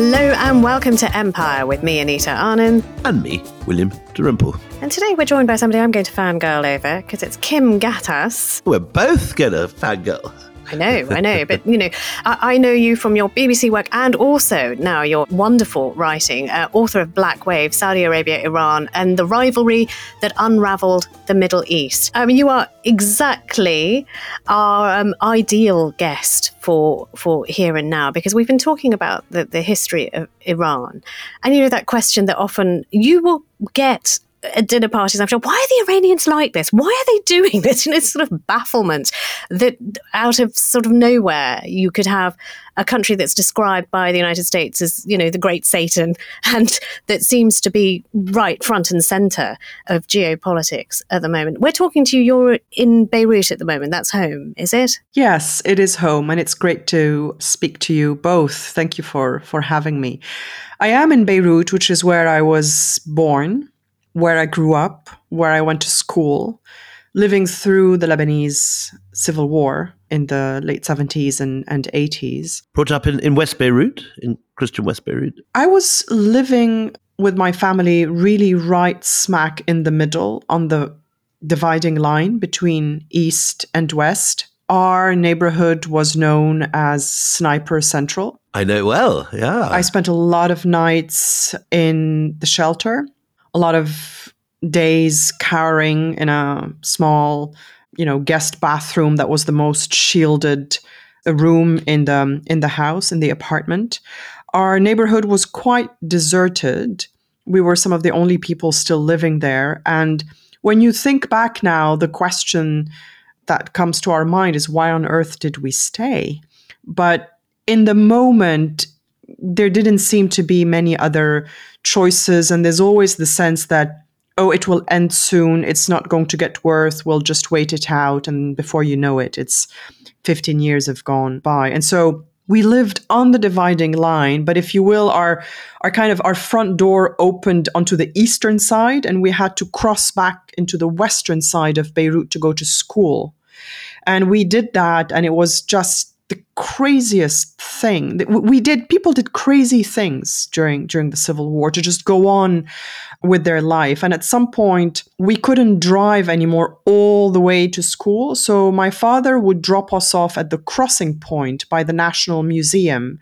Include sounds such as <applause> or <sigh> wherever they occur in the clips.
Hello and welcome to Empire with me, Anita Anand. And me, William Dalrymple. And today we're joined by somebody I'm going to fangirl over because it's Kim Ghattas. We're both going to fangirl. I know, I know. But, <laughs> you know, I, I, know you from your BBC work and also now your wonderful writing, uh, author of Black Wave, Saudi Arabia, Iran, and the rivalry that unraveled the Middle East. I mean, you are exactly our um, ideal guest for, for here and now because we've been talking about the, the history of Iran. And, you know, that question that often you will get at dinner parties, I'm sure, why are the Iranians like this? Why are they doing this? <laughs> You know, it's sort of bafflement that out of sort of nowhere you could have a country that's described by the United States as, you know, the great Satan <laughs> and that seems to be right front and center of geopolitics at the moment. We're talking to you, you're in Beirut at the moment. That's home, is it? Yes, it is home. And it's great to speak to you both. Thank you for, for having me. I am in Beirut, which is where I was born where I grew up, where I went to school, living through the Lebanese civil war in the late 70s and, and 80s. Brought up in, in West Beirut, in Christian West Beirut? I was living with my family really right smack in the middle on the dividing line between East and West. Our neighborhood was known as Sniper Central. I know well, yeah. I spent a lot of nights in the shelter a lot of days cowering in a small, you know, guest bathroom that was the most shielded uh, room in the in the house in the apartment. Our neighborhood was quite deserted. We were some of the only people still living there and when you think back now the question that comes to our mind is why on earth did we stay? But in the moment there didn't seem to be many other choices. And there's always the sense that, oh, it will end soon. It's not going to get worse. We'll just wait it out. And before you know it, it's 15 years have gone by. And so we lived on the dividing line, but if you will, our our kind of our front door opened onto the eastern side, and we had to cross back into the western side of Beirut to go to school. And we did that, and it was just the craziest thing. That we did people did crazy things during during the civil war to just go on with their life. And at some point we couldn't drive anymore all the way to school. So my father would drop us off at the crossing point by the national museum.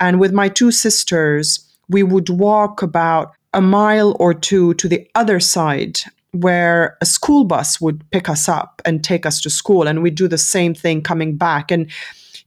And with my two sisters we would walk about a mile or two to the other side where a school bus would pick us up and take us to school. And we'd do the same thing coming back. And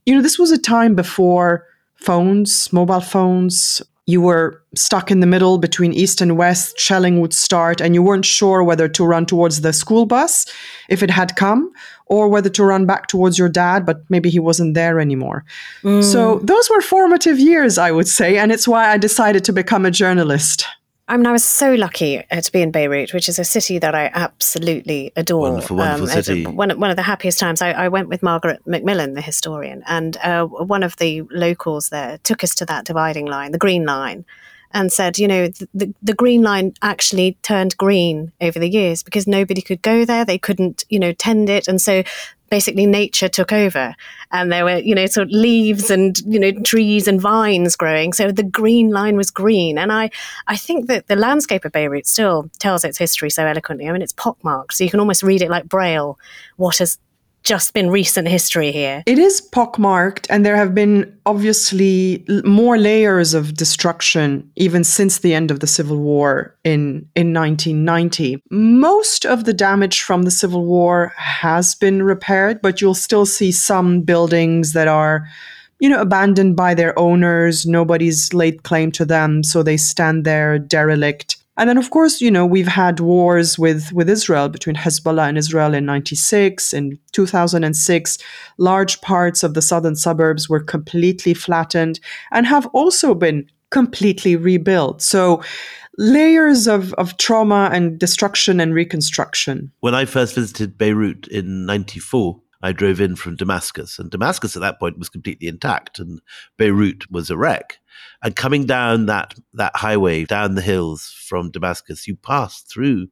you know, this was a time before phones, mobile phones. You were stuck in the middle between east and west. Shelling would start, and you weren't sure whether to run towards the school bus if it had come or whether to run back towards your dad, but maybe he wasn't there anymore. Mm. So, those were formative years, I would say. And it's why I decided to become a journalist. I mean, I was so lucky uh, to be in Beirut, which is a city that I absolutely adore. Wonderful, wonderful um, city. One, one of the happiest times. I, I went with Margaret MacMillan, the historian, and uh, one of the locals there took us to that dividing line, the Green Line, and said, you know, the, the, the, Green Line actually turned green over the years because nobody could go there. They couldn't, you know, tend it. And so basically nature took over. And there were you know sort of leaves and you know trees and vines growing. So the green line was green. And i i think that the landscape of beirut still tells its history so eloquently. I mean it's pockmarked so you can almost read it like braille. What has just been recent history here. It is pockmarked, and there have been obviously more layers of destruction even since the end of the Civil War in, in 1990. Most of the damage from the Civil War has been repaired, but you'll still see some buildings that are you know, abandoned by their owners. Nobody's laid claim to them, so they stand there derelict. And then, of course, you know, we've had wars with, with Israel between Hezbollah and Israel in 96. In 2006, large parts of the southern suburbs were completely flattened and have also been completely rebuilt. So layers of, of trauma and destruction and reconstruction. When I first visited Beirut in 94, I drove in from Damascus, and Damascus at that point was completely intact, and Beirut was a wreck. And coming down that that highway down the hills from Damascus, you passed through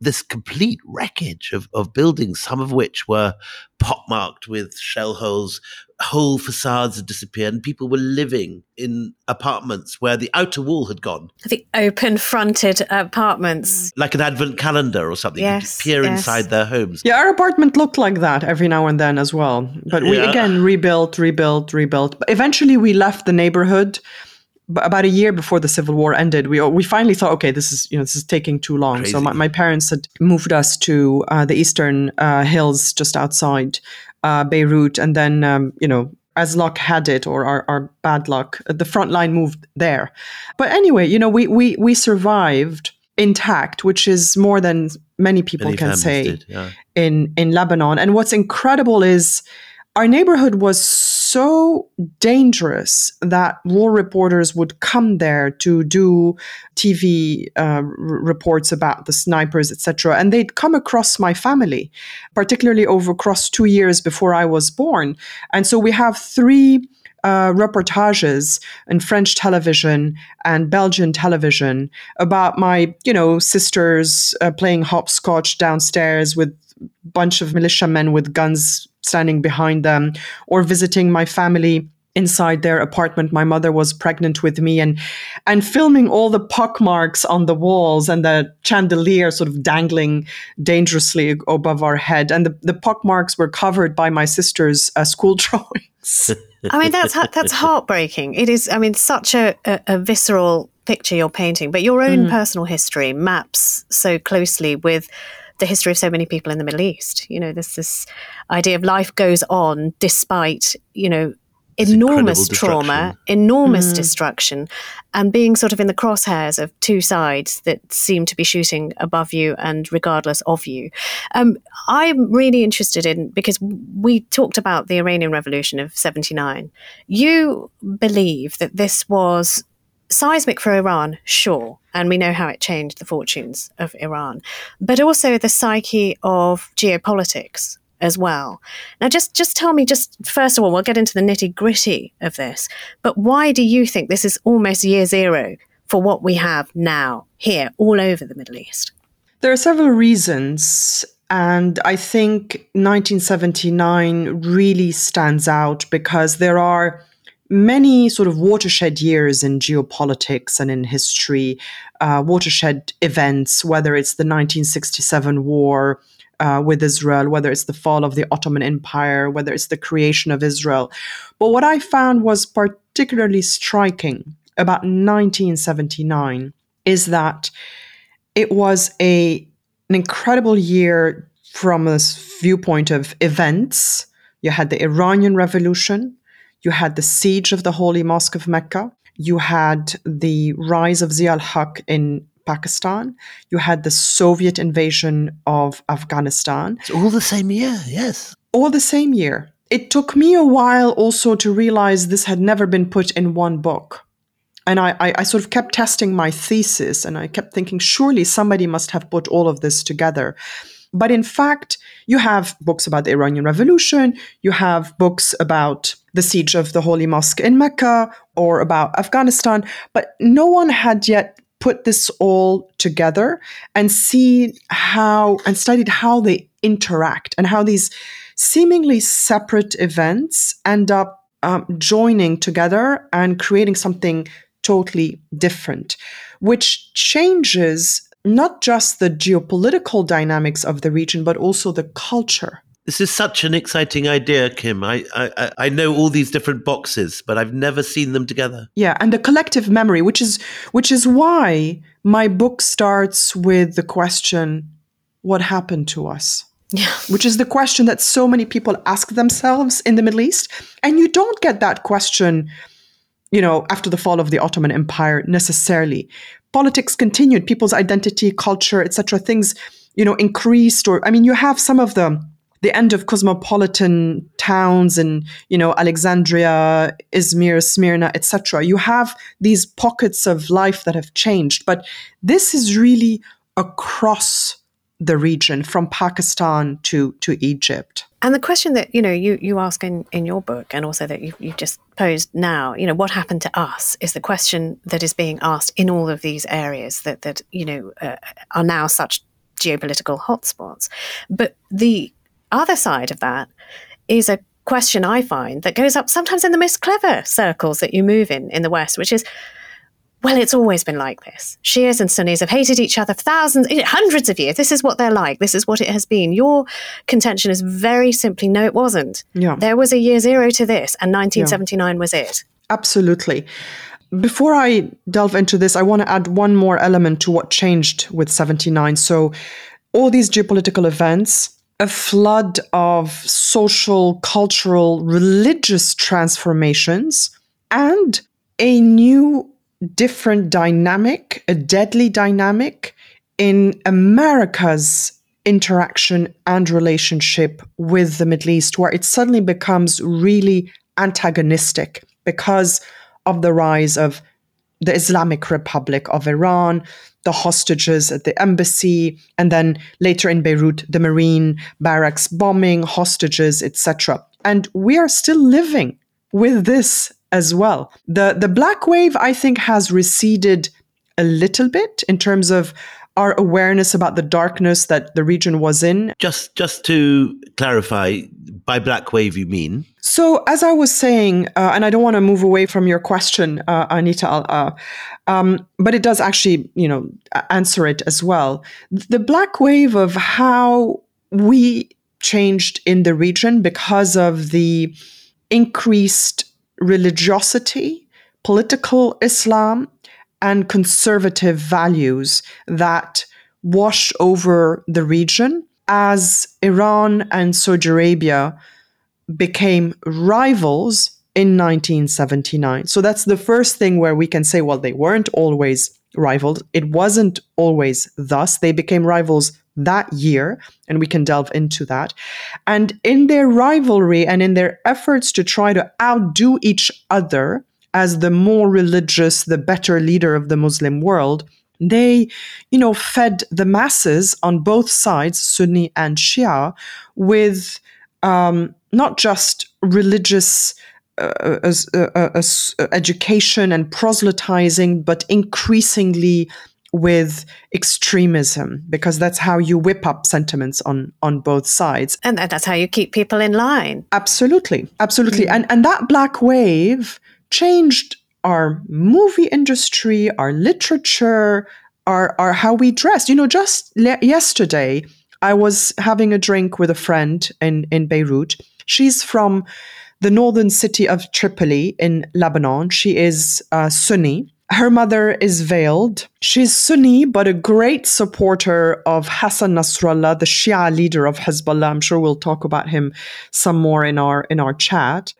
this complete wreckage of, of buildings, some of which were pockmarked with shell holes. Whole facades had disappeared, and people were living in apartments where the outer wall had gone. The open fronted apartments. Like an advent calendar or something. Yes, you peer yes. inside their homes. Yeah, our apartment looked like that every now and then as well. But we Yeah. again rebuilt, rebuilt, rebuilt. But eventually we left the neighborhood. About a year before the civil war ended, we we finally thought, okay, this is you know this is taking too long. So my, my parents had moved us to uh, the eastern uh, hills just outside uh, Beirut, and then um, you know as luck had it, or our, our bad luck, the front line moved there. But anyway, you know we we we survived intact, which is more than many people Many can say did, yeah. in in Lebanon. And what's incredible is our neighborhood was so dangerous that war reporters would come there to do TV uh, reports about the snipers, etc. And they'd come across my family, particularly over across two years before I was born. And so we have three uh, reportages in French television and Belgian television about my, you know, sisters uh, playing hopscotch downstairs with bunch of militiamen with guns standing behind them, or visiting my family inside their apartment. My mother was pregnant with me, and and filming all the pock marks on the walls and the chandelier sort of dangling dangerously above our head, and the, the pock marks were covered by my sister's uh, school <laughs> drawings. I mean, that's that's heartbreaking. It is. I mean, such a, a, a visceral picture you're painting, but your own personal history maps so closely with the history of so many people in the Middle East. You know, this this idea of life goes on despite you know This enormous trauma, destruction. enormous destruction, and being sort of in the crosshairs of two sides that seem to be shooting above you and regardless of you. Um, I'm really interested in because we talked about the Iranian Revolution of '79. You believe that this was seismic for Iran, sure, and we know how it changed the fortunes of Iran, but also the psyche of geopolitics as well. Now, just just tell me, just first of all, we'll get into the nitty gritty of this, but why do you think this is almost year zero for what we have now here all over the Middle East? There are several reasons. And I think 1979 really stands out because there are many sort of watershed years in geopolitics and in history, uh, watershed events, whether it's the 1967 war uh, with Israel, whether it's the fall of the Ottoman Empire, whether it's the creation of Israel. But what I found was particularly striking about 1979 is that it was a an incredible year from this viewpoint of events. You had the Iranian Revolution, you had the siege of the Holy Mosque of Mecca, you had the rise of Zia al-Haq in Pakistan, you had the Soviet invasion of Afghanistan, It's all the same year, yes. all the same year. It took me a while also to realize this had never been put in one book. And I, I, I sort of kept testing my thesis and I kept thinking, surely somebody must have put all of this together. But in fact, you have books about the Iranian Revolution, you have books about the siege of the Holy Mosque in Mecca or about Afghanistan, but no one had yet put this all together and seen how and studied how they interact and how these seemingly separate events end up um, joining together and creating something totally different, which changes not just the geopolitical dynamics of the region, but also the culture. This is such an exciting idea, Kim. I, I, I- I know all these different boxes, but I've never seen them together. Yeah, and the collective memory, which is which is why my book starts with the question, what happened to us? Yeah. Which is the question that so many people ask themselves in the Middle East. And you don't get that question, you know, after the fall of the Ottoman Empire necessarily. Politics continued, people's identity, culture, etc. things, you know, increased or I mean, you have some of the the end of cosmopolitan towns and you know alexandria izmir smyrna etc you have these pockets of life that have changed but this is really across the region from pakistan to to egypt. And the question that you know you you ask in in your book and also that you've, you've just posed now you know what happened to us is the question that is being asked in all of these areas that that you know uh, are now such geopolitical hotspots. But the other side of that is a question I find that goes up sometimes in the most clever circles that you move in in the West, which is, well, it's always been like this. Shias and Sunnis have hated each other for thousands, eh, hundreds of years. This is what they're like. This is what it has been. Your contention is very simply no, it wasn't. Yeah. There was a year zero to this, and 1979 yeah. was it. Absolutely. Before I delve into this, I want to add one more element to what changed with 79. So, all these geopolitical events, a flood of social, cultural, religious transformations, and a new, different dynamic, a deadly dynamic in America's interaction and relationship with the Middle East, where it suddenly becomes really antagonistic because of the rise of the Islamic Republic of Iran, the hostages at the embassy, and then later in Beirut, the Marine barracks bombing, hostages, etc. And we are still living with this as well. The, the black wave, I think, has receded a little bit in terms of our awareness about the darkness that the region was in. Just just to clarify, by black wave you mean? So, as I was saying, uh, and I don't want to move away from your question, uh, Anita, uh, um, but it does actually, you know, answer it as well. The black wave of how we changed in the region because of the increased religiosity, political Islam, and conservative values that washed over the region as Iran and Saudi Arabia became rivals in 1979. So that's the first thing where we can say, well, they weren't always rivals. It wasn't always thus. They became rivals that year, and we can delve into that. And in their rivalry and in their efforts to try to outdo each other as the more religious, the better leader of the Muslim world, they, you know, fed the masses on both sides, Sunni and Shia, with um, not just religious uh, as, uh, uh, as education and proselytizing, but increasingly with extremism because that's how you whip up sentiments on on both sides and that's how you keep people in line absolutely absolutely mm. and and that black wave changed our movie industry, our literature, our, our how we dress. You know, just le- yesterday, I was having a drink with a friend in, in Beirut. She's from the northern city of Tripoli in Lebanon. She is uh, Sunni. Her mother is veiled. She's Sunni, but a great supporter of Hassan Nasrallah, the Shia leader of Hezbollah. I'm sure we'll talk about him some more in our in our chat.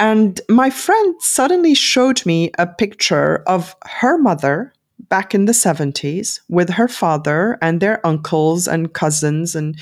And my friend suddenly showed me a picture of her mother back in the 70s with her father and their uncles and cousins and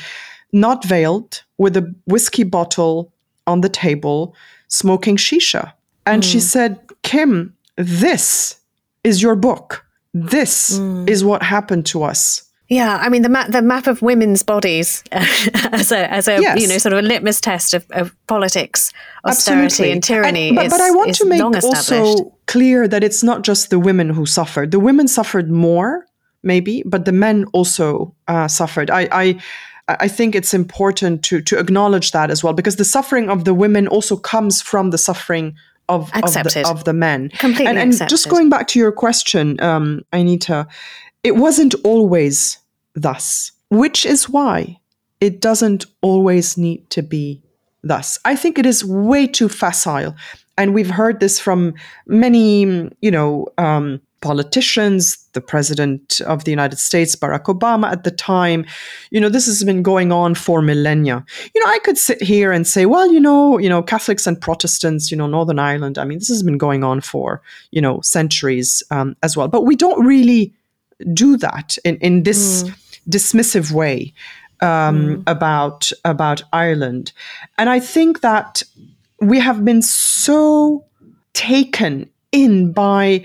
not veiled with a whiskey bottle on the table smoking shisha. And mm. she said, Kim, this is your book. This mm. is what happened to us. Yeah, I mean the map the map of women's bodies uh, <laughs> as a as a yes. you know sort of a litmus test of, of politics, austerity, Absolutely. and tyranny. And, but, is, but I want to make also clear that it's not just the women who suffered. The women suffered more, maybe, but the men also uh, suffered. I, I I think it's important to to acknowledge that as well because the suffering of the women also comes from the suffering of of the, of the, men. Completely and, and just going back to your question, um, Anita, it wasn't always thus, which is why it doesn't always need to be thus. I think it is way too facile. And we've heard this from many, you know, um, politicians, the president of the United States, Barack Obama at the time. You know, this has been going on for millennia. You know, I could sit here and say, well, you know, you know, Catholics and Protestants, you know, Northern Ireland. I mean, this has been going on for you know centuries um, as well. But we don't really do that in, in this mm. dismissive way. um, about about Ireland, and I think that we have been so taken in by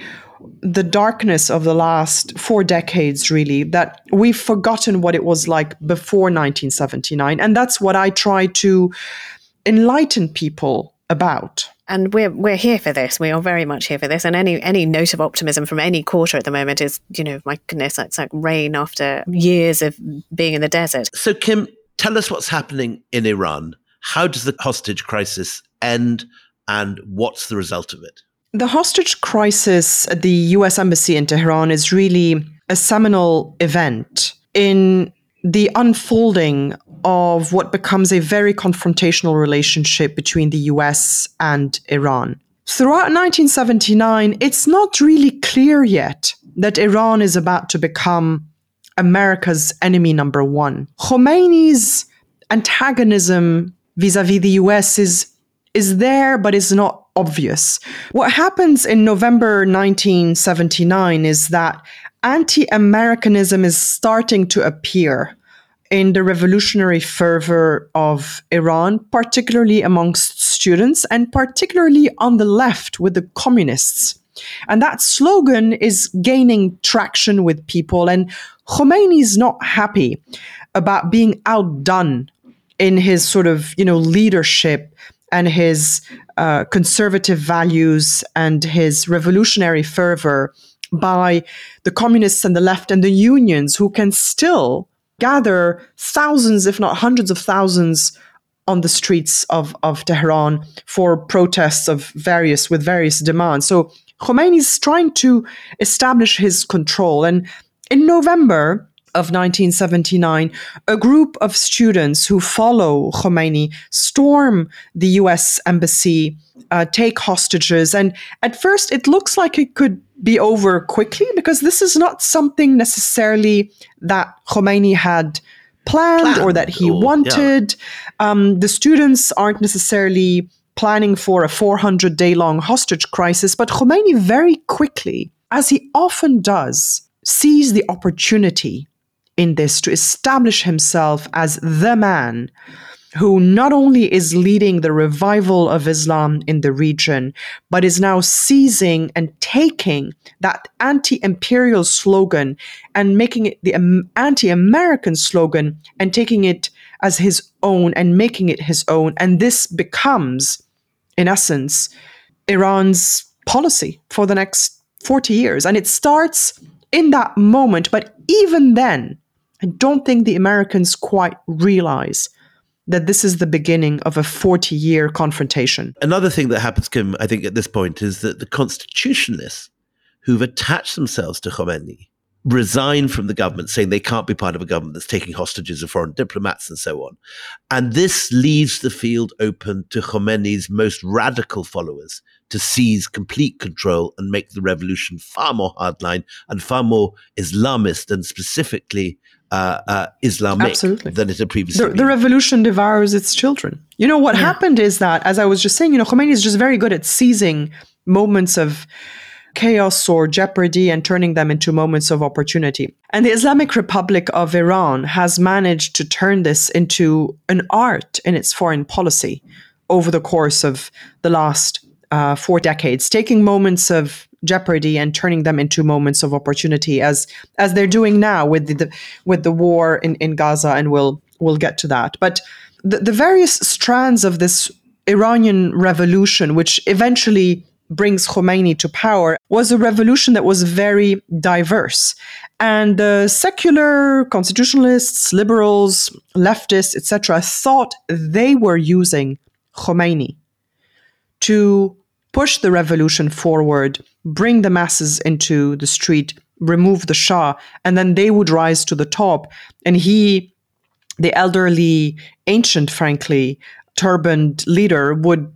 the darkness of the last four decades, really, that we've forgotten what it was like before 1979. And that's what I try to enlighten people about. And we're we're here for this. We are very much here for this. And any any note of optimism from any quarter at the moment is, you know, my goodness, it's like rain after years of being in the desert. So, Kim, tell us what's happening in Iran. How does the hostage crisis end, and what's the result of it? The hostage crisis at the US Embassy in Tehran is really a seminal event in the unfolding of what becomes a very confrontational relationship between the US and Iran. Throughout 1979, it's not really clear yet that Iran is about to become America's enemy number one. Khomeini's antagonism vis a vis the US is, is there, but is not obvious. What happens in November 1979 is that anti Americanism is starting to appear in the revolutionary fervor of Iran, particularly amongst students and particularly on the left with the communists. And that slogan is gaining traction with people. And Khomeini is not happy about being outdone in his sort of, you know, leadership and his uh, conservative values and his revolutionary fervor by the communists and the left and the unions who can still gather thousands, if not hundreds of thousands, on the streets of, of Tehran for protests of various with various demands. So Khomeini is trying to establish his control. And in November, of 1979, a group of students who follow Khomeini storm the US embassy, uh, take hostages. And at first, it looks like it could be over quickly because this is not something necessarily that Khomeini had planned, planned or that he or, wanted. Yeah. Um, the students aren't necessarily planning for a 400 day long hostage crisis, but Khomeini very quickly, as he often does, sees the opportunity in this to establish himself as the man who not only is leading the revival of Islam in the region, but is now seizing and taking that anti imperial slogan and making it the anti American slogan and taking it as his own and making it his own. And this becomes, in essence, Iran's policy for the next 40 years. And it starts in that moment. But even then, I don't think the Americans quite realize that this is the beginning of a 40 year confrontation. Another thing that happens, Kim, I think at this point is that the constitutionalists who've attached themselves to Khomeini resign from the government, saying they can't be part of a government that's taking hostages of foreign diplomats and so on. And this leaves the field open to Khomeini's most radical followers to seize complete control and make the revolution far more hardline and far more Islamist and specifically uh, uh, Islamic Absolutely. than it had previously the, the, revolution devours its children. You know, what yeah. happened is that, as I was just saying, you know, Khomeini is just very good at seizing moments of chaos or jeopardy and turning them into moments of opportunity. And the Islamic Republic of Iran has managed to turn this into an art in its foreign policy over the course of the last uh, four decades, taking moments of jeopardy and turning them into moments of opportunity as as they're doing now with the, the with the war in, in Gaza and we'll we'll get to that. But the, the various strands of this Iranian revolution which eventually brings Khomeini to power was a revolution that was very diverse. And the secular constitutionalists liberals leftists etc thought they were using Khomeini to push the revolution forward, bring the masses into the street, remove the Shah, and then they would rise to the top. And he, the elderly, ancient, frankly, turbaned leader, would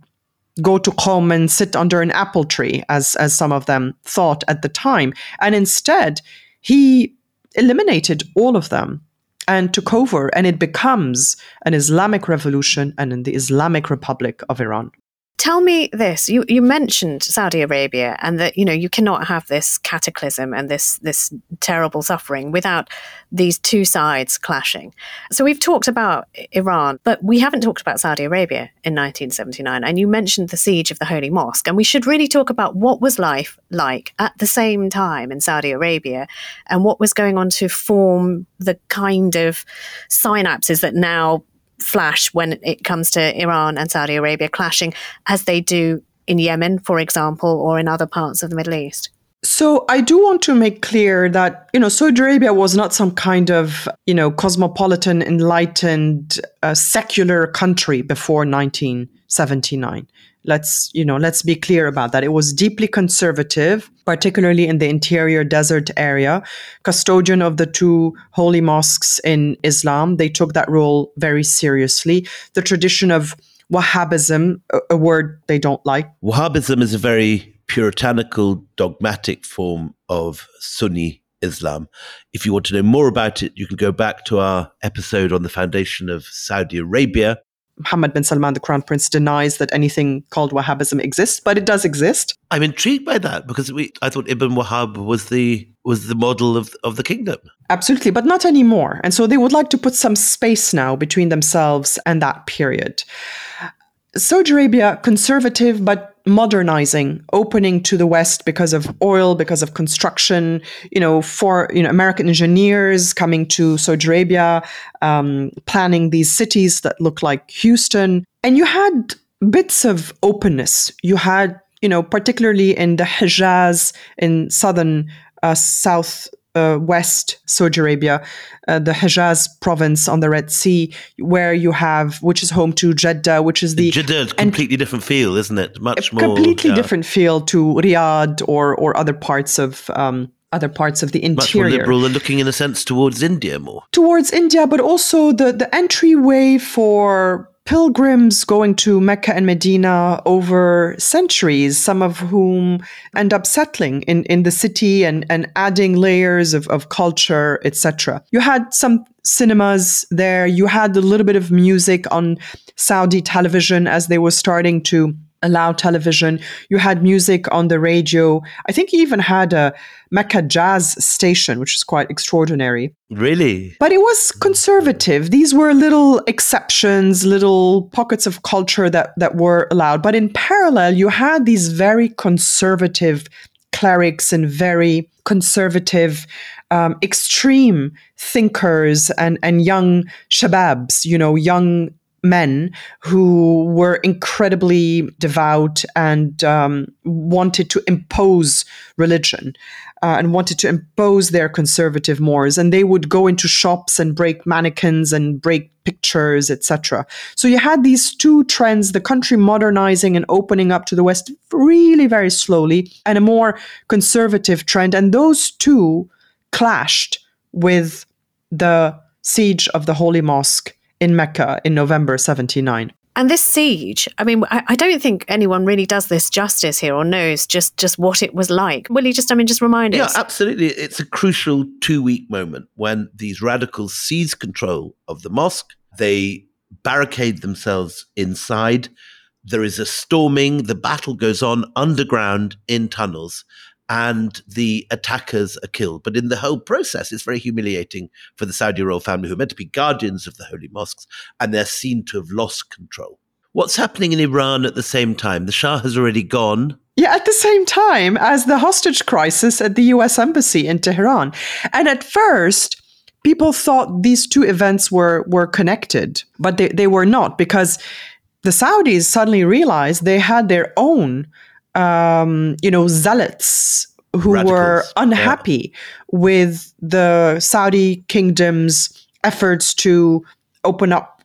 go to Qom and sit under an apple tree, as, as some of them thought at the time. And instead, he eliminated all of them and took over, and it becomes an Islamic revolution and in the Islamic Republic of Iran. Tell me this. You you mentioned Saudi Arabia and that you know you cannot have this cataclysm and this this terrible suffering without these two sides clashing. So we've talked about Iran, but we haven't talked about Saudi Arabia in 1979 and you mentioned the siege of the Holy Mosque and we should really talk about what was life like at the same time in Saudi Arabia and what was going on to form the kind of synapses that now flash when it comes to Iran and Saudi Arabia clashing as they do in Yemen, for example, or in other parts of the Middle East? So I do want to make clear that you know Saudi Arabia was not some kind of you know cosmopolitan, enlightened, uh, secular country before 1979 let's you know let's be clear about that. It was deeply conservative particularly in the interior desert area. Custodian of the two holy mosques in islam they took that role very seriously. The tradition of wahhabism a, a word they don't like. Wahhabism is a very puritanical dogmatic form of sunni Islam. If you want to know more about it, you can go back to our episode on the foundation of Saudi Arabia, Mohammed bin Salman, the crown prince, denies that anything called Wahhabism exists, but it does exist. I'm intrigued by that because we, I thought Ibn Wahhab was the was the model of, of the kingdom. Absolutely, but not anymore. And so they would like to put some space now between themselves and that period. Saudi Arabia, conservative but modernizing, opening to the West because of oil, because of construction, you know, for you know American engineers coming to Saudi Arabia, um, planning these cities that look like Houston, and you had bits of openness. You had, you know, particularly in the Hijaz in southern uh, South uh, West Saudi Arabia, uh, the Hejaz province on the Red Sea, where you have, which is home to Jeddah, which is the Jeddah, completely different feel, isn't it? Much more completely yeah. different feel to Riyadh or or other parts of. Um, other parts of the interior. Much more liberal and looking in a sense towards India more. Towards India, but also the, the entryway for pilgrims going to Mecca and Medina over centuries, some of whom end up settling in, in the city and, and adding layers of, of culture, etc. You had some cinemas there, you had a little bit of music on Saudi television as they were starting to allow television. You had music on the radio. I think you even had a Mecca jazz station, which is quite extraordinary. Really? But it was conservative. These were little exceptions, little pockets of culture that, that were allowed. But in parallel, you had these very conservative clerics and very conservative, um, extreme thinkers and, and young shababs, you know, young men who were incredibly devout and um, wanted to impose religion uh, and wanted to impose their conservative mores. And they would go into shops and break mannequins and break pictures etc so you had these two trends the country modernizing and opening up to the west really very slowly and a more conservative trend. And those two clashed with the siege of the holy mosque in Mecca in November 79. And this siege, I mean, I, I, don't think anyone really does this justice here or knows just, just what it was like. Will you just, I mean, just remind yeah, us? Yeah, absolutely. It's a crucial two week moment when these radicals seize control of the mosque. They barricade themselves inside. There is a storming. The battle goes on underground in tunnels and the attackers are killed. But in the whole process, it's very humiliating for the Saudi royal family, who are meant to be guardians of the holy mosques, and they're seen to have lost control. What's happening in Iran at the same time? The Shah has already gone. Yeah, at the same time as the hostage crisis at the US Embassy in Tehran. And at first, people thought these two events were, were connected, but they, they were not because the Saudis suddenly realized they had their own um, you know, zealots who Radicals. were unhappy yeah. with the Saudi kingdom's efforts to open up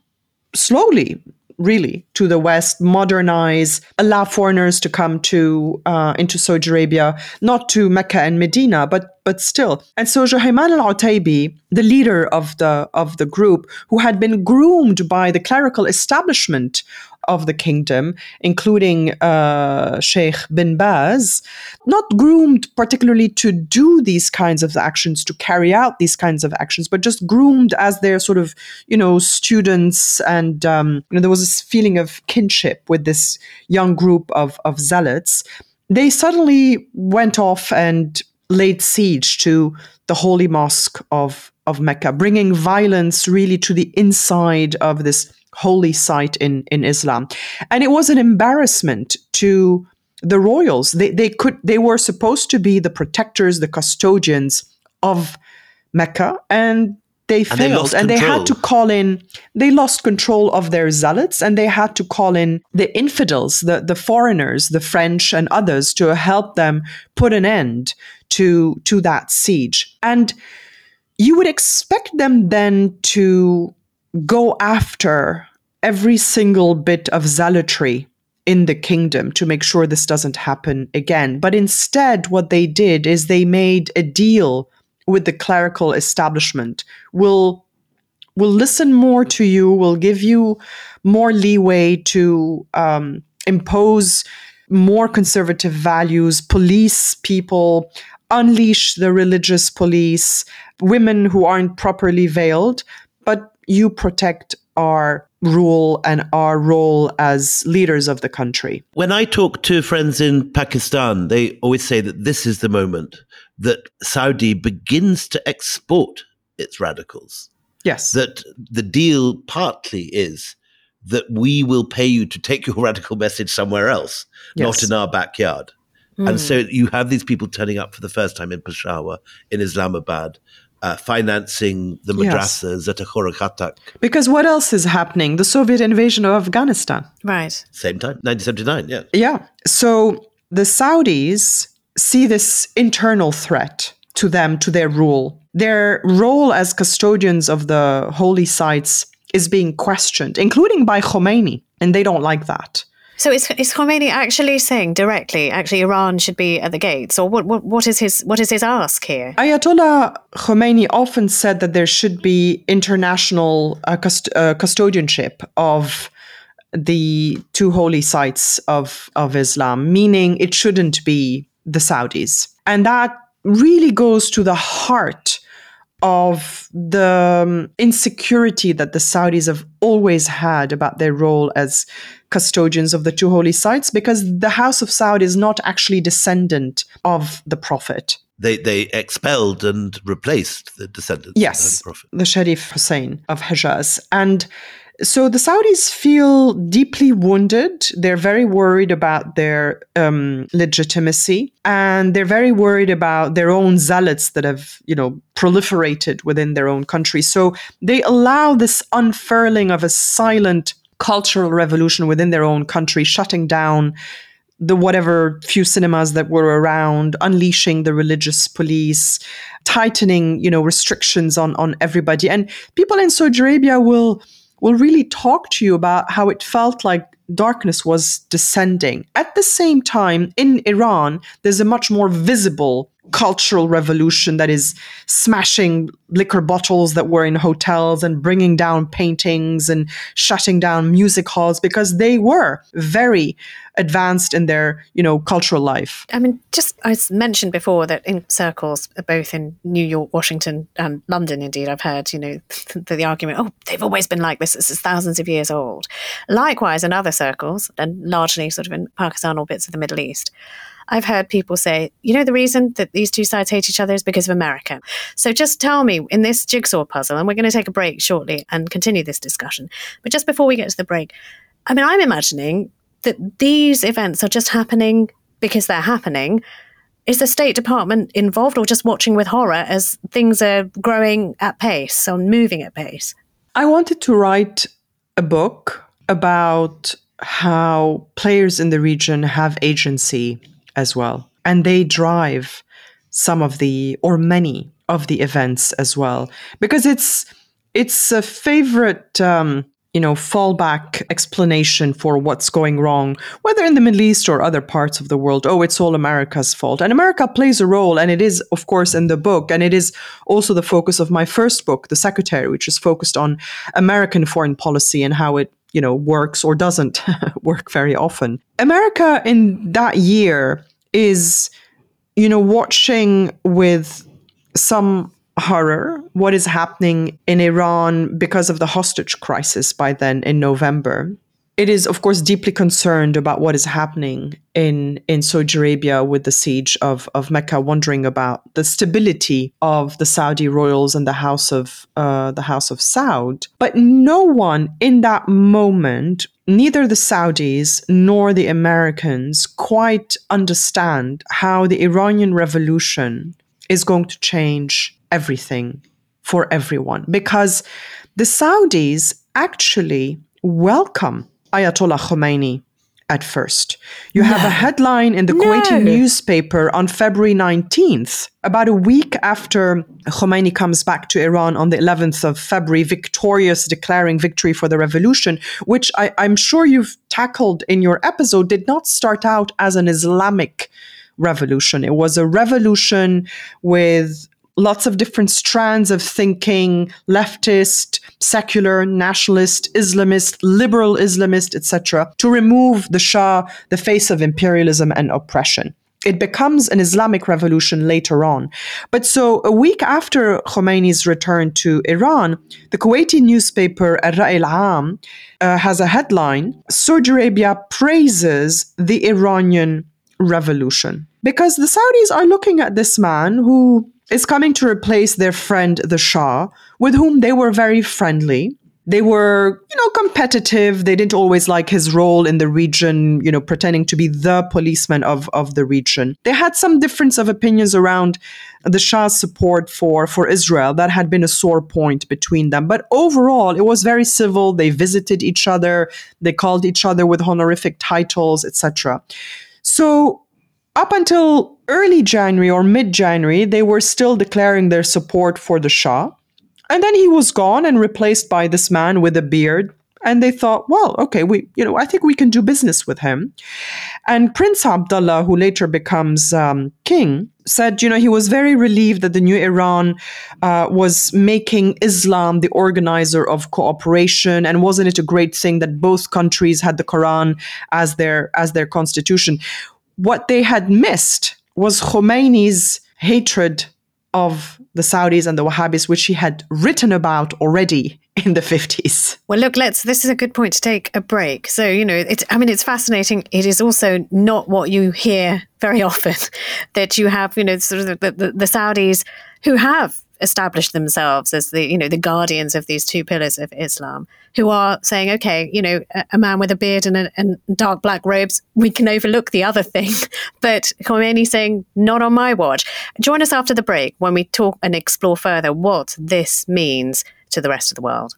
slowly really to the west modernize allow foreigners to come to uh, into saudi arabia not to mecca and medina but but still and so Juhayman al-Otaibi the leader of the of the group who had been groomed by the clerical establishment of the kingdom, including uh, Sheikh bin Baz, not groomed particularly to do these kinds of actions, to carry out these kinds of actions, but just groomed as their sort of, you know, students. And, um, you know, there was this feeling of kinship with this young group of, of zealots. They suddenly went off and laid siege to the holy mosque of, of Mecca, bringing violence really to the inside of this holy site in, in Islam. And it was an embarrassment to the royals. They, they could they were supposed to be the protectors, the custodians of Mecca, and they And they failed. and they had to call in they lost control of their zealots and they had to call in the infidels, the, the foreigners, the French and others to help them put an end to to that siege. And you would expect them then to go after every single bit of zealotry in the kingdom to make sure this doesn't happen again. But instead, what they did is they made a deal with the clerical establishment. We'll, we'll listen more to you, we'll give you more leeway to um, impose more conservative values, police people, unleash the religious police, women who aren't properly veiled, but you protect our rule and our role as leaders of the country. When I talk to friends in Pakistan, they always say that this is the moment that Saudi begins to export its radicals. Yes. That the deal partly is that we will pay you to take your <laughs> radical message somewhere else, not in our backyard. And hmm. so you have these people turning up for the first time in Peshawar, in Islamabad, uh, financing the Yes. madrasas at Akhora Khatak. because what else is happening? The Soviet invasion of Afghanistan. Right. Same time, 1979, yeah. Yeah. So the Saudis see this internal threat to them, to their rule. Their role as custodians of the holy sites is being questioned, including by Khomeini, and they don't like that. So is, is Khomeini actually saying directly, actually Iran should be at the gates, or what? What, what is his what is his ask here? Ayatollah Khomeini often said that there should be international uh, cust- uh, custodianship of the two holy sites of, of Islam, meaning it shouldn't be the Saudis. And that really goes to the heart of the um, insecurity that the Saudis have always had about their role as custodians of the two holy sites, because the House of Saud is not actually descendant of the Prophet. They, they expelled and replaced the descendants of the Yes, Prophet. the Sharif Hussein of Hijaz. And so the Saudis feel deeply wounded. They're very worried about their um, legitimacy, and they're very worried about their own zealots that have, you know, proliferated within their own country. So they allow this unfurling of a silent cultural revolution within their own country, shutting down the whatever few cinemas that were around, unleashing the religious police, tightening, you know, restrictions on on everybody. And people in Saudi Arabia will will really talk to you about how it felt like darkness was descending. At the same time, in Iran, there's a much more visible cultural revolution that is smashing liquor bottles that were in hotels and bringing down paintings and shutting down music halls because they were very advanced in their, you know, cultural life. I mean, just I mentioned before that in circles, both in New York, Washington, and London, indeed, I've heard, you know, the, <laughs> the argument, oh, they've always been like this. This is thousands of years old. Likewise, in other circles, and largely sort of in Pakistan or bits of the Middle East, I've heard people say, you know, the reason that these two sides hate each other is because of America. So just tell me in this jigsaw puzzle, and we're going to take a break shortly and continue this discussion. But just before we get to the break, I mean, I'm imagining that these events are just happening because they're happening. Is the State Department involved or just watching with horror as things are growing at pace or moving at pace? I wanted to write a book about how players in the region have agency as well. And they drive some of the, or many of the events as well. Because it's, it's a favorite, um, you know, fallback explanation for what's going wrong, whether in the Middle East or other parts of the world. Oh, it's all America's fault. And America plays a role, and it is, of course, in the book. And it is also the focus of my first book, The Secretary, which is focused on American foreign policy and how it you know, works or doesn't <laughs> work very often. America in that year is, you know, watching with some horror what is happening in Iran because of the hostage crisis by then in November it is, of course, deeply concerned about what is happening in, in Saudi Arabia with the siege of, of Mecca, wondering about the stability of the Saudi royals and the House of uh, the House of Saud. But no one in that moment, neither the Saudis nor the Americans, quite understand how the Iranian Revolution is going to change everything for everyone, because the Saudis actually welcome Ayatollah Khomeini at first. You no. have a headline in the no. Kuwaiti newspaper on February 19th, about a week after Khomeini comes back to Iran on the 11th of February, victorious, declaring victory for the revolution, which I, I'm sure you've tackled in your episode, did not start out as an Islamic revolution. It was a revolution with lots of different strands of thinking leftist secular nationalist islamist liberal islamist etc to remove the shah the face of imperialism and oppression it becomes an Islamic revolution later on. But so a week after Khomeini's return to Iran, the Kuwaiti newspaper Al-Ra'i al-Am uh, has a headline, Saudi Arabia praises the Iranian revolution. Because the Saudis are looking at this man who is coming to replace their friend, the Shah, with whom they were very friendly. They were, you know, competitive. They didn't always like his role in the region, you know, pretending to be the policeman of, of the region. They had some difference of opinions around the Shah's support for, for Israel. That had been a sore point between them. But overall, it was very civil. They visited each other. They called each other with honorific titles, etc. So up until early January or mid January, they were still declaring their support for the Shah. And then he was gone and replaced by this man with a beard. And they thought, well, okay, we, you know, I think we can do business with him. And Prince Abdullah, who later becomes um, king, said, you know, he was very relieved that the new Iran uh, was making Islam the organizer of cooperation, and wasn't it a great thing that both countries had the Quran as their as their constitution? what they had missed was Khomeini's hatred of the Saudis and the Wahhabis, which he had written about already in the 50s. Well, look, let's, this is a good point to take a break. So, you know, it's, I mean, it's fascinating. It is also not what you hear very <laughs> often that you have, you know, sort of the, the, the Saudis who have established themselves as the you know the guardians of these two pillars of Islam, who are saying, okay, you know, a, a man with a beard and, a, and, dark black robes, we can overlook the other thing, <laughs> but Khomeini saying, not on my watch. Join us after the break when we talk and explore further what this means to the rest of the world.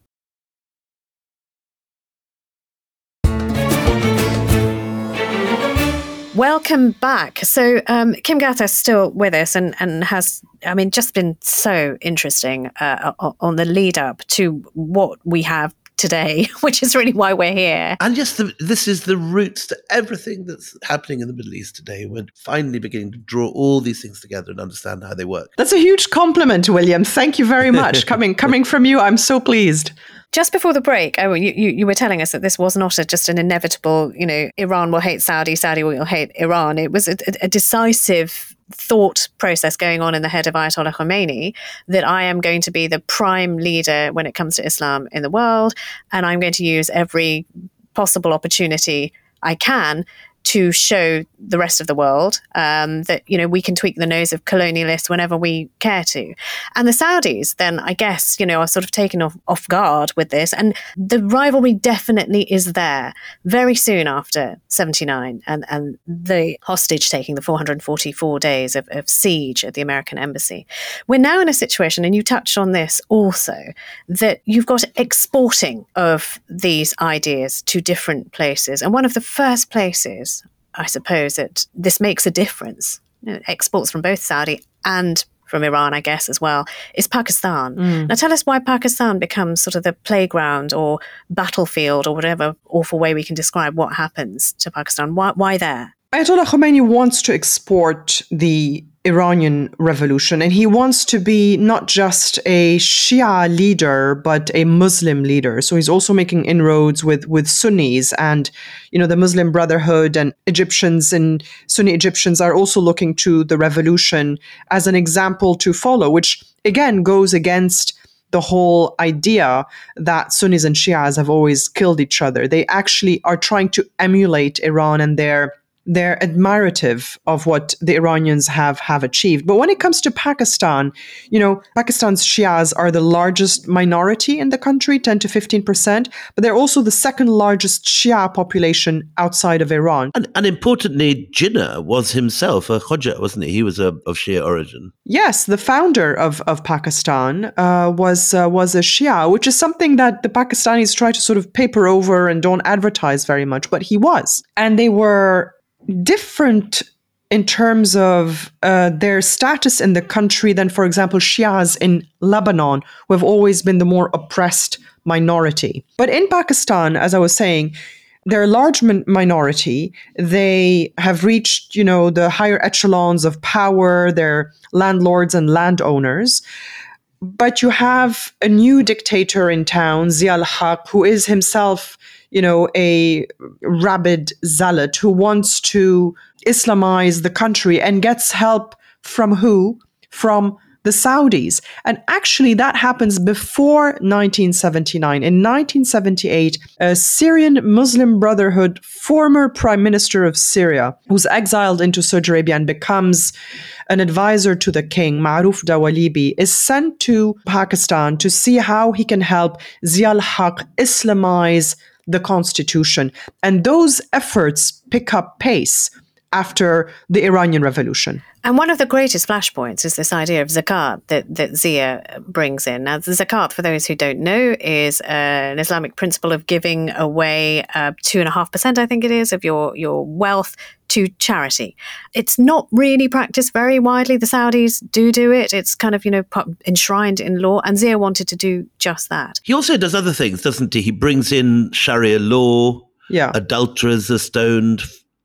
Welcome back. So um, Kim is still with us and, and has, I mean, just been so interesting uh, on the lead up to what we have today, <laughs> which is really why we're here. And just the, this is the roots to everything that's happening in the Middle East today. We're finally beginning to draw all these things together and understand how they work. That's a huge compliment, William. Thank you very much. <laughs> coming coming from you, I'm so pleased. Just before the break, oh, you, you, you were telling us that this was not a, just an inevitable, you know, Iran will hate Saudi, Saudi will hate Iran. It was a, a decisive thought process going on in the head of Ayatollah Khomeini that I am going to be the prime leader when it comes to Islam in the world, and I'm going to use every possible opportunity I can to show the rest of the world um, that you know we can tweak the nose of colonialists whenever we care to. And the Saudis, then I guess you know are sort of taken off, off guard with this, and the rivalry definitely is there. Very soon after seventy nine, and and the hostage taking, the four hundred forty four days of, of siege at the American embassy, we're now in a situation, and you touched on this also, that you've got exporting of these ideas to different places, and one of the first places I suppose that this makes a difference. You know, exports from both Saudi and from Iran, I guess, as well, is Pakistan. Mm. Now, tell us why Pakistan becomes sort of the playground or battlefield or whatever awful way we can describe what happens to Pakistan. Why, why there? Ayatollah Khomeini wants to export the Iranian revolution. And he wants to be not just a Shia leader, but a Muslim leader. So he's also making inroads with, with Sunnis and, you know, the Muslim Brotherhood and Egyptians and Sunni Egyptians are also looking to the revolution as an example to follow, which again goes against the whole idea that Sunnis and Shias have always killed each other. They actually are trying to emulate Iran and their they're admirative of what the Iranians have have achieved. But when it comes to Pakistan, you know, Pakistan's Shias are the largest minority in the country, 10 to 15%, but they're also the second largest Shia population outside of Iran. And, and importantly, Jinnah was himself a Khoja, wasn't he? He was a, of Shia origin. Yes, the founder of, of Pakistan uh, was uh, was a Shia, which is something that the Pakistanis try to sort of paper over and don't advertise very much, but he was. And they were different in terms of uh, their status in the country than, for example, Shias in Lebanon, who have always been the more oppressed minority. But in Pakistan, as I was saying, they're a large min- minority. They have reached, you know, the higher echelons of power. They're landlords and landowners. But you have a new dictator in town, Zia al-Haq, who is himself you know, a rabid zealot who wants to Islamize the country and gets help from who? From the Saudis. And actually, that happens before 1979. In 1978, a Syrian Muslim Brotherhood former prime minister of Syria, who's exiled into Saudi Arabia and becomes an advisor to the king, Maruf Dawalibi, is sent to Pakistan to see how he can help Zia al-Haq Islamize the constitution. And those efforts pick up pace after the Iranian Revolution. And one of the greatest flashpoints is this idea of zakat that, that Zia brings in. Now, the zakat, for those who don't know, is uh, an Islamic principle of giving away uh, two and a half percent, I think it is, of your your wealth to charity. It's not really practiced very widely. The Saudis do do it. It's kind of you know enshrined in law, and Zia wanted to do just that. He also does other things, doesn't he? He brings in Sharia law. Yeah, adulterers are stoned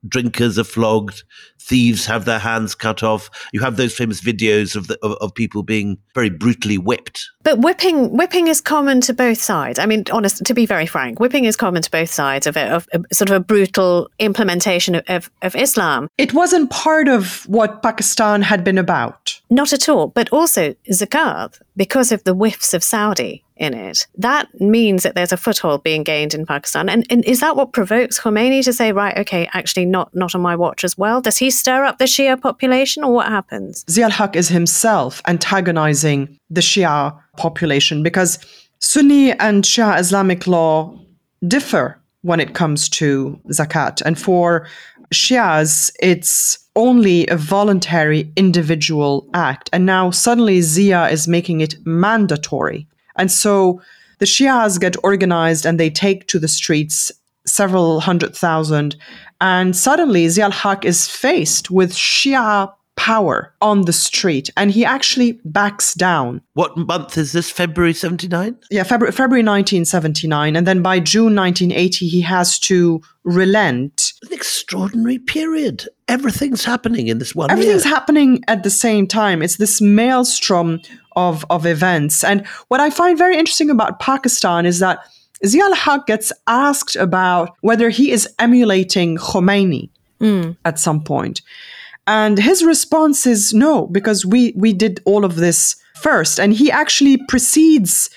drinkers are flogged, thieves have their hands cut off. You have those famous videos of the, of, of, people being very brutally whipped. But whipping whipping is common to both sides. I mean, honest to be very frank, whipping is common to both sides of, of, of sort of a brutal implementation of, of, of Islam. It wasn't part of what Pakistan had been about. Not at all. But also zakat, because of the whiffs of Saudi in it. That means that there's a foothold being gained in Pakistan. And, and, is that what provokes Khomeini to say, right, okay, actually not not on my watch as well? Does he stir up the Shia population or what happens? Zia al-Haq is himself antagonizing the Shia population because Sunni and Shia Islamic law differ when it comes to zakat. And for Shias, it's only a voluntary individual act. And now suddenly Zia is making it mandatory. And so the Shias get organized and they take to the streets several hundred thousand. And suddenly Zia al-Haq is faced with Shia power on the street and he actually backs down. What month is this? February 79? Yeah, February, February 1979. And then by June 1980, he has to relent. An extraordinary period. Everything's happening in this one Everything's year. happening at the same time. It's this maelstrom of, of events. And what I find very interesting about Pakistan is that Zia al-Haq gets asked about whether he is emulating Khomeini mm. at some point. And his response is no, because we, we did all of this first. And he actually precedes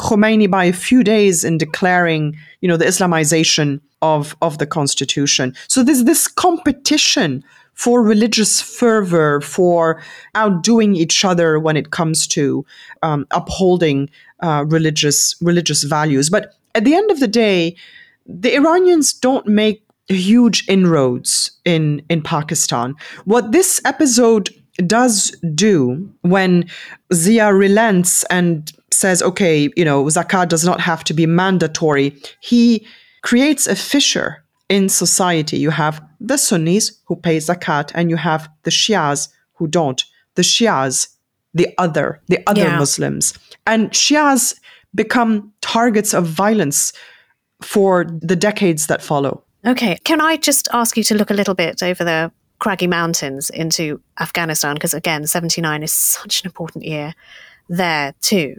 Khomeini by a few days in declaring, you know, the Islamization of, of the constitution. So there's this competition for religious fervor, for outdoing each other when it comes to um, upholding uh, religious religious values. But at the end of the day, the Iranians don't make huge inroads in in Pakistan. What this episode does do when Zia relents and says, okay, you know, zakat does not have to be mandatory, he creates a fissure in society. You have the Sunnis who pay zakat, and you have the Shias who don't. The Shias, the other, the other yeah. Muslims. And Shias become targets of violence for the decades that follow. Okay. Can I just ask you to look a little bit over the craggy mountains into Afghanistan, because again, 79 is such an important year there too.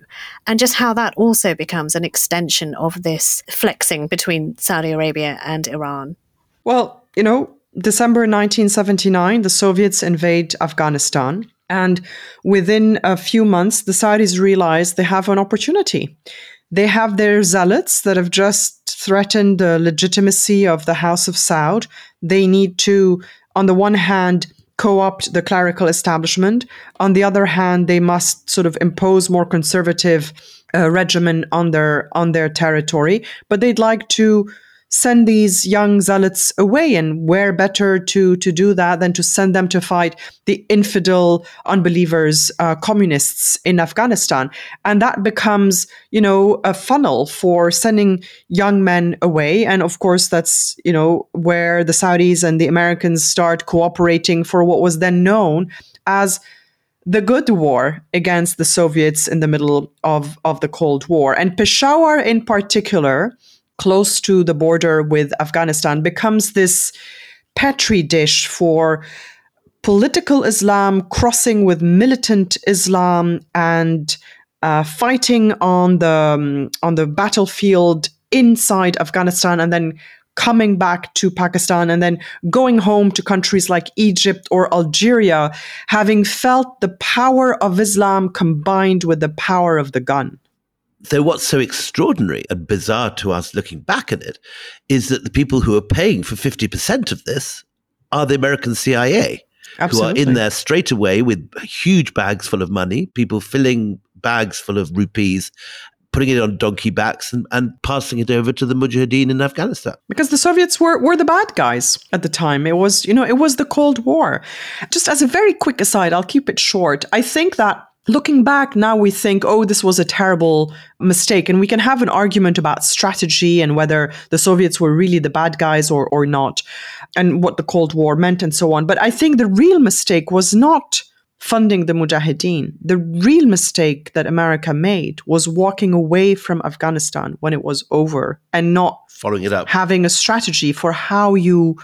And just how that also becomes an extension of this flexing between Saudi Arabia and Iran. Well, you know, December 1979, the Soviets invade Afghanistan. And within a few months, the Saudis realize they have an opportunity. They have their zealots that have just threatened the legitimacy of the House of Saud. They need to, on the one hand, co opt the clerical establishment. On the other hand, they must sort of impose more conservative uh, regimen on their on their territory. But they'd like to send these young zealots away and where better to to do that than to send them to fight the infidel unbelievers uh, communists in afghanistan and that becomes you know a funnel for sending young men away and of course that's you know where the saudis and the americans start cooperating for what was then known as the good war against the Soviets in the middle of, of the Cold War. And Peshawar, in particular, close to the border with Afghanistan becomes this petri dish for political Islam crossing with militant Islam and uh, fighting on the um, on the battlefield inside Afghanistan and then coming back to Pakistan and then going home to countries like Egypt or Algeria, having felt the power of Islam combined with the power of the gun. Though what's so extraordinary and bizarre to us looking back at it is that the people who are paying for 50% of this are the American CIA, Absolutely. who are in there straight away with huge bags full of money, people filling bags full of rupees, putting it on donkey backs and, and passing it over to the Mujahideen in Afghanistan. Because the Soviets were, were the bad guys at the time. It was, you know, it was the Cold War. Just as a very quick aside, I'll keep it short. I think that Looking back now, we think, oh, this was a terrible mistake. And we can have an argument about strategy and whether the Soviets were really the bad guys or, or not, and what the Cold War meant and so on. But I think the real mistake was not funding the Mujahideen. The real mistake that America made was walking away from Afghanistan when it was over and not following it up, having a strategy for how you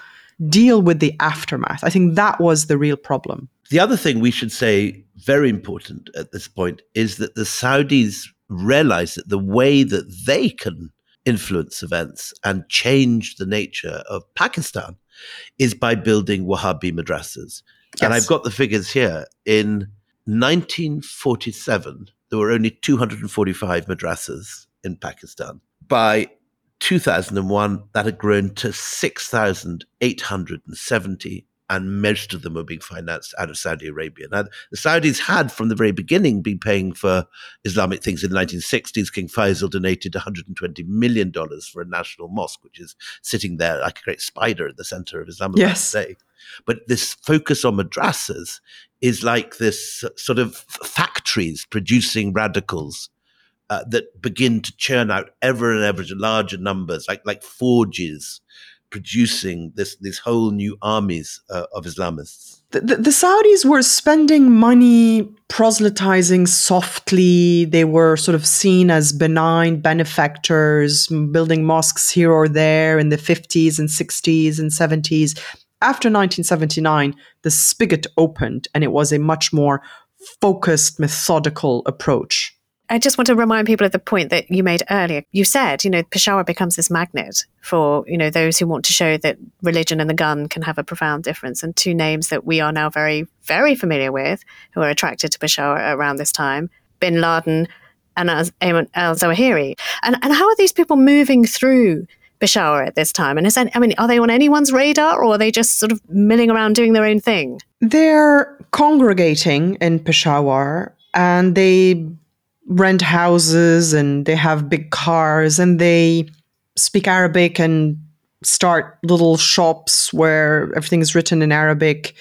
deal with the aftermath. I think that was the real problem. The other thing we should say, very important at this point, is that the Saudis realize that the way that they can influence events and change the nature of Pakistan is by building Wahhabi madrasas. Yes. And I've got the figures here. In 1947, there were only 245 madrasas in Pakistan. By 2001, that had grown to 6,870 and most of them were being financed out of Saudi Arabia. Now, the Saudis had from the very beginning been paying for Islamic things in the 1960s. King Faisal donated $120 million for a national mosque, which is sitting there like a great spider at the center of Islamabad yes. today. But this focus on madrasas is like this sort of factories producing radicals uh, that begin to churn out ever and ever larger numbers, like like forges producing this these whole new armies uh, of Islamists. The, the, the, Saudis were spending money proselytizing softly. They were sort of seen as benign benefactors, building mosques here or there in the 50s and 60s and 70s. After 1979, the spigot opened and it was a much more focused, methodical approach. I just want to remind people of the point that you made earlier. You said, you know, Peshawar becomes this magnet for, you know, those who want to show that religion and the gun can have a profound difference. And two names that we are now very, very familiar with who are attracted to Peshawar around this time bin Laden and Ayman al Zawahiri. And, and how are these people moving through Peshawar at this time? And is that, I mean, are they on anyone's radar or are they just sort of milling around doing their own thing? They're congregating in Peshawar and they rent houses and they have big cars and they speak Arabic and start little shops where everything is written in Arabic.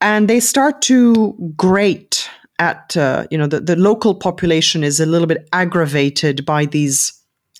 And they start to grate at, uh, you know, the, the local population is a little bit aggravated by these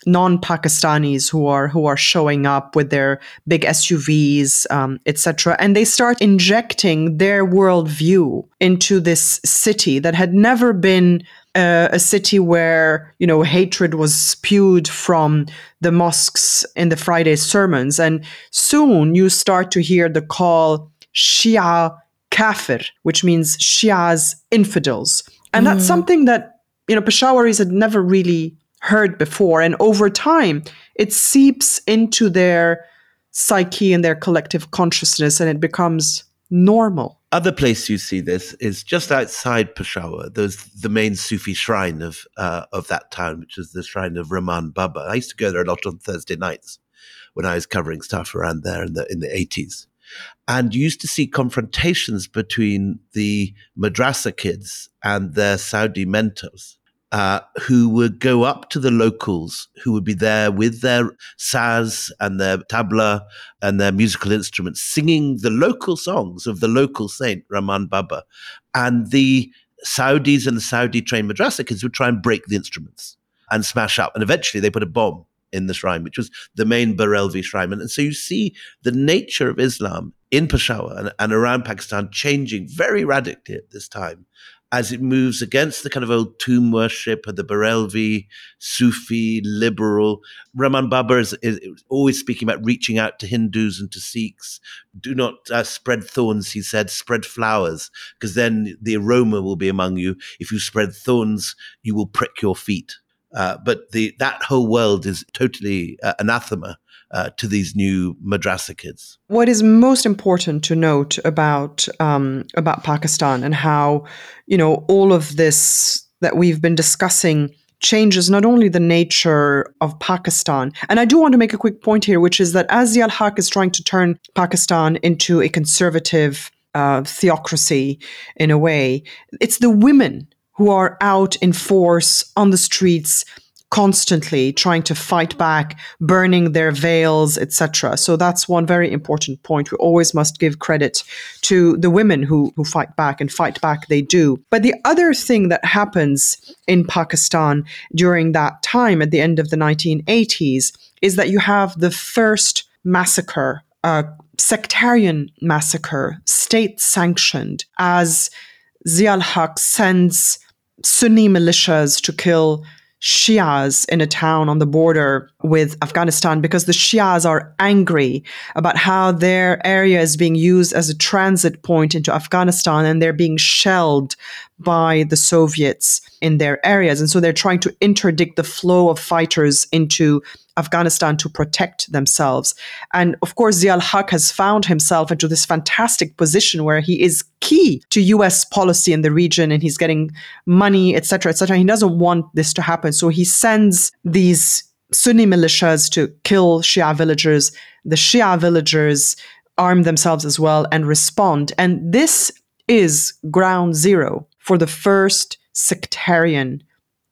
non-Pakistanis who are who are showing up with their big SUVs, um, etc., and they start injecting their worldview into this city that had never been uh, a city where you know hatred was spewed from the mosques in the Friday sermons, and soon you start to hear the call Shia kafir, which means Shias infidels. And that's something that, you know, Peshawaris had never really heard before. And over time, it seeps into their psyche and their collective consciousness and it becomes normal. Other place you see this is just outside Peshawar. There's the main Sufi shrine of uh, of that town, which is the shrine of Rahman Baba. I used to go there a lot on Thursday nights when I was covering stuff around there in the in the eighties, and you used to see confrontations between the madrasa kids and their Saudi mentors uh, who would go up to the locals who would be there with their saz and their tabla and their musical instruments, singing the local songs of the local saint, Rahman Baba. And the Saudis and the Saudi trained madrasa kids would try and break the instruments and smash up. And eventually they put a bomb in the shrine, which was the main Barelvi shrine. And so you see the nature of Islam in Peshawar and, and around Pakistan changing very radically at this time as it moves against the kind of old tomb worship of the Barelvi, Sufi, liberal. Rahman Baba is, is, always speaking about reaching out to Hindus and to Sikhs. Do not uh, spread thorns, he said, spread flowers, because then the aroma will be among you. If you spread thorns, you will prick your feet. Uh, but the, that whole world is totally uh, anathema uh, to these new madrasa kids. What is most important to note about um, about Pakistan and how you know all of this that we've been discussing changes not only the nature of Pakistan, and I do want to make a quick point here, which is that as Zia Haq is trying to turn Pakistan into a conservative uh, theocracy in a way, it's the women who are out in force on the streets constantly trying to fight back, burning their veils, etc. So that's one very important point. We always must give credit to the women who, who fight back, and fight back they do. But the other thing that happens in Pakistan during that time, at the end of the 1980s, is that you have the first massacre, a sectarian massacre, state sanctioned, as Zia Haq sends Sunni militias to kill Shias in a town on the border with Afghanistan because the Shias are angry about how their area is being used as a transit point into Afghanistan and they're being shelled by the Soviets in their areas. And so they're trying to interdict the flow of fighters into Afghanistan to protect themselves. And of course, Zia Haq has found himself into this fantastic position where he is key to US policy in the region and he's getting money, etc., etc. He doesn't want this to happen. So he sends these Sunni militias to kill Shia villagers. The Shia villagers arm themselves as well and respond. And this is ground zero for the first sectarian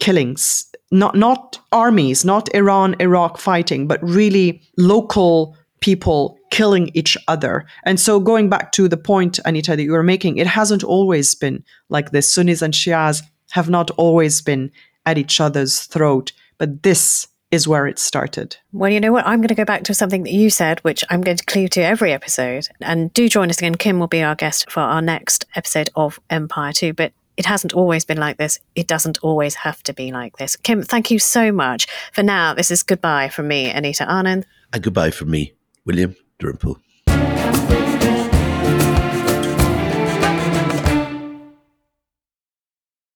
killings not not armies not iran iraq fighting but really local people killing each other and so going back to the point anita that you were making it hasn't always been like this sunnis and shias have not always been at each other's throat but this is where it started. Well, you know what? I'm going to go back to something that you said, which I'm going to cleave to every episode. And do join us again. Kim will be our guest for our next episode of Empire 2. But it hasn't always been like this. It doesn't always have to be like this. Kim, thank you so much. For now, this is goodbye from me, Anita Anand. And goodbye from me, William Dalrymple.